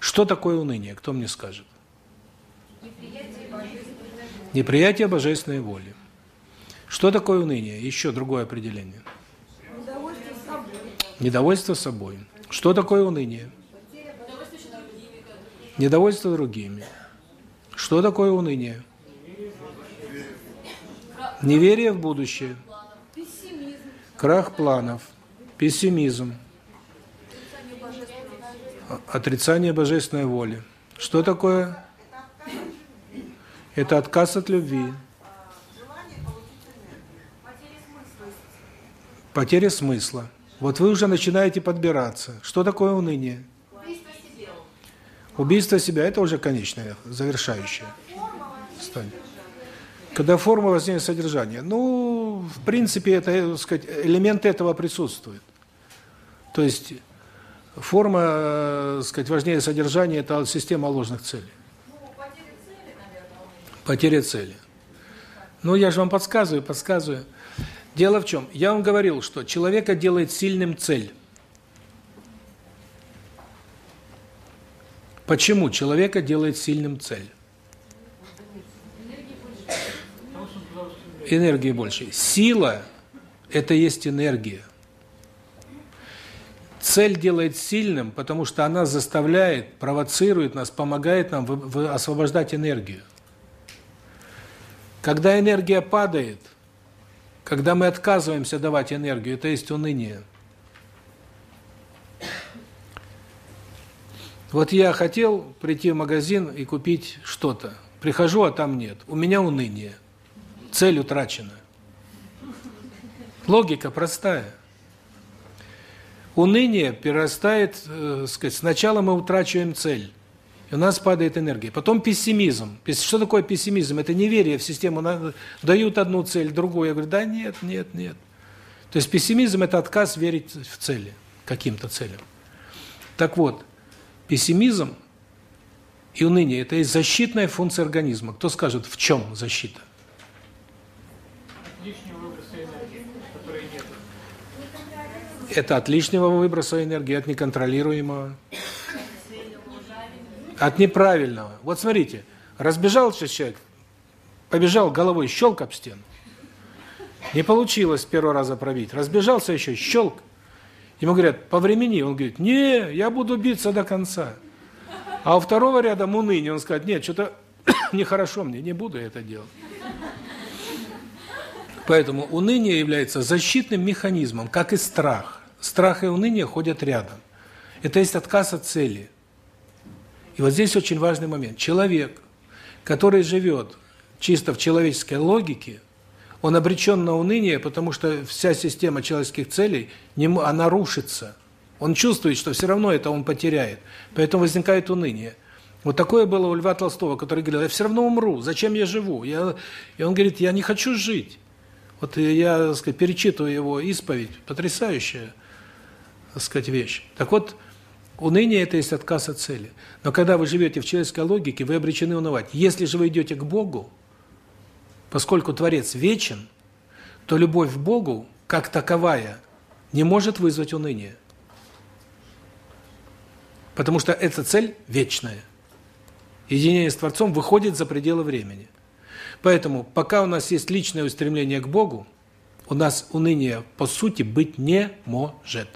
Что такое уныние? Кто мне скажет? Неприятие божественной воли. Что такое уныние? Еще другое определение. Недовольство собой. Недовольство собой. Что такое уныние? Недовольство другими. Что такое уныние? Неверие в будущее. Крах планов. Пессимизм. Отрицание божественной воли. Что такое? Это отказ от любви. Потеря смысла. Вот вы уже начинаете подбираться. Что такое уныние? Убийство себя – это уже конечное, завершающее. Когда форма возникнет содержание. Ну, в принципе, это, так сказать, элементы этого присутствуют. То есть форма, так сказать, важнее содержания – это система ложных целей. Потеря цели. Ну, я же вам подсказываю, подсказываю. Дело в чем? Я вам говорил, что человека делает сильным цель. Почему человека делает сильным цель? Энергии больше. Сила – это есть энергия. Цель делает сильным, потому что она заставляет, провоцирует нас, помогает нам освобождать энергию. Когда энергия падает, когда мы отказываемся давать энергию, это есть уныние. Вот я хотел прийти в магазин и купить что-то. Прихожу, а там нет. У меня уныние. Цель утрачена. Логика простая. Уныние перерастает, э, сказать, сначала мы утрачиваем цель, и у нас падает энергия. Потом пессимизм. Что такое пессимизм? Это неверие в систему. Дают одну цель, другую. Я говорю, да нет, нет, нет. То есть пессимизм – это отказ верить в цели, каким-то целям. Так вот, Пессимизм и уныние – это есть защитная функция организма. Кто скажет, в чем защита? Это от лишнего выброса энергии, от неконтролируемого. От неправильного. Вот смотрите, разбежался человек, побежал головой, щелк об стену. Не получилось с первого раза пробить. Разбежался еще, щелк. Ему говорят, по времени, он говорит, не, я буду биться до конца. А у второго рядом уныние, он скажет, нет, что-то нехорошо мне, не буду это делать. Поэтому уныние является защитным механизмом, как и страх. Страх и уныние ходят рядом. Это есть отказ от цели. И вот здесь очень важный момент. Человек, который живет чисто в человеческой логике, он обречен на уныние, потому что вся система человеческих целей, она рушится. Он чувствует, что все равно это он потеряет. Поэтому возникает уныние. Вот такое было у Льва Толстого, который говорил, я все равно умру, зачем я живу? Я, и он говорит, я не хочу жить. Вот я, так сказать, перечитываю его исповедь, потрясающая, так сказать, вещь. Так вот, уныние – это есть отказ от цели. Но когда вы живете в человеческой логике, вы обречены унывать. Если же вы идете к Богу, Поскольку Творец вечен, то любовь к Богу, как таковая, не может вызвать уныние. Потому что эта цель вечная. Единение с Творцом выходит за пределы времени. Поэтому, пока у нас есть личное устремление к Богу, у нас уныния, по сути, быть не может.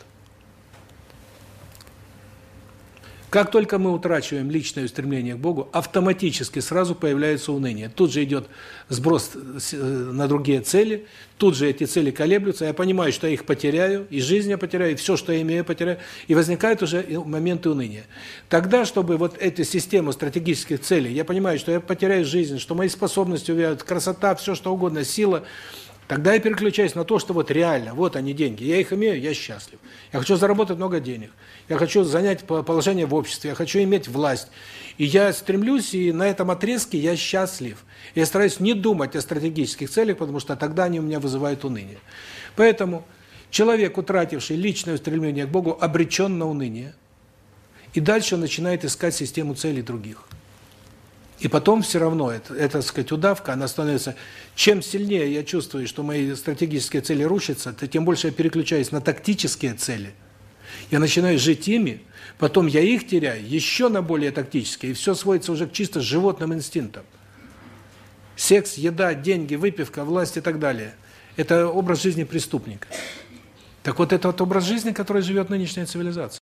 Как только мы утрачиваем личное устремление к Богу, автоматически сразу появляется уныние. Тут же идет сброс э, на другие цели, тут же эти цели колеблются, я понимаю, что я их потеряю, и жизнь я потеряю, и все, что я имею, потеряю, и возникают уже моменты уныния. Тогда, чтобы вот эту систему стратегических целей, я понимаю, что я потеряю жизнь, что мои способности увядут, красота, все что угодно, сила – Тогда я переключаюсь на то, что вот реально, вот они деньги, я их имею, я счастлив. Я хочу заработать много денег, я хочу занять положение в обществе, я хочу иметь власть. И я стремлюсь, и на этом отрезке я счастлив. Я стараюсь не думать о стратегических целях, потому что тогда они у меня вызывают уныние. Поэтому человек, утративший личное стремление к Богу, обречен на уныние. И дальше он начинает искать систему целей других. И потом все равно, это, это, так сказать, удавка, она становится... Чем сильнее я чувствую, что мои стратегические цели рушатся, то тем больше я переключаюсь на тактические цели. Я начинаю жить ими, потом я их теряю, еще на более тактические, и все сводится уже к чисто животным инстинктам. Секс, еда, деньги, выпивка, власть и так далее – это образ жизни преступника. Так вот, это вот образ жизни, который живет нынешняя цивилизация.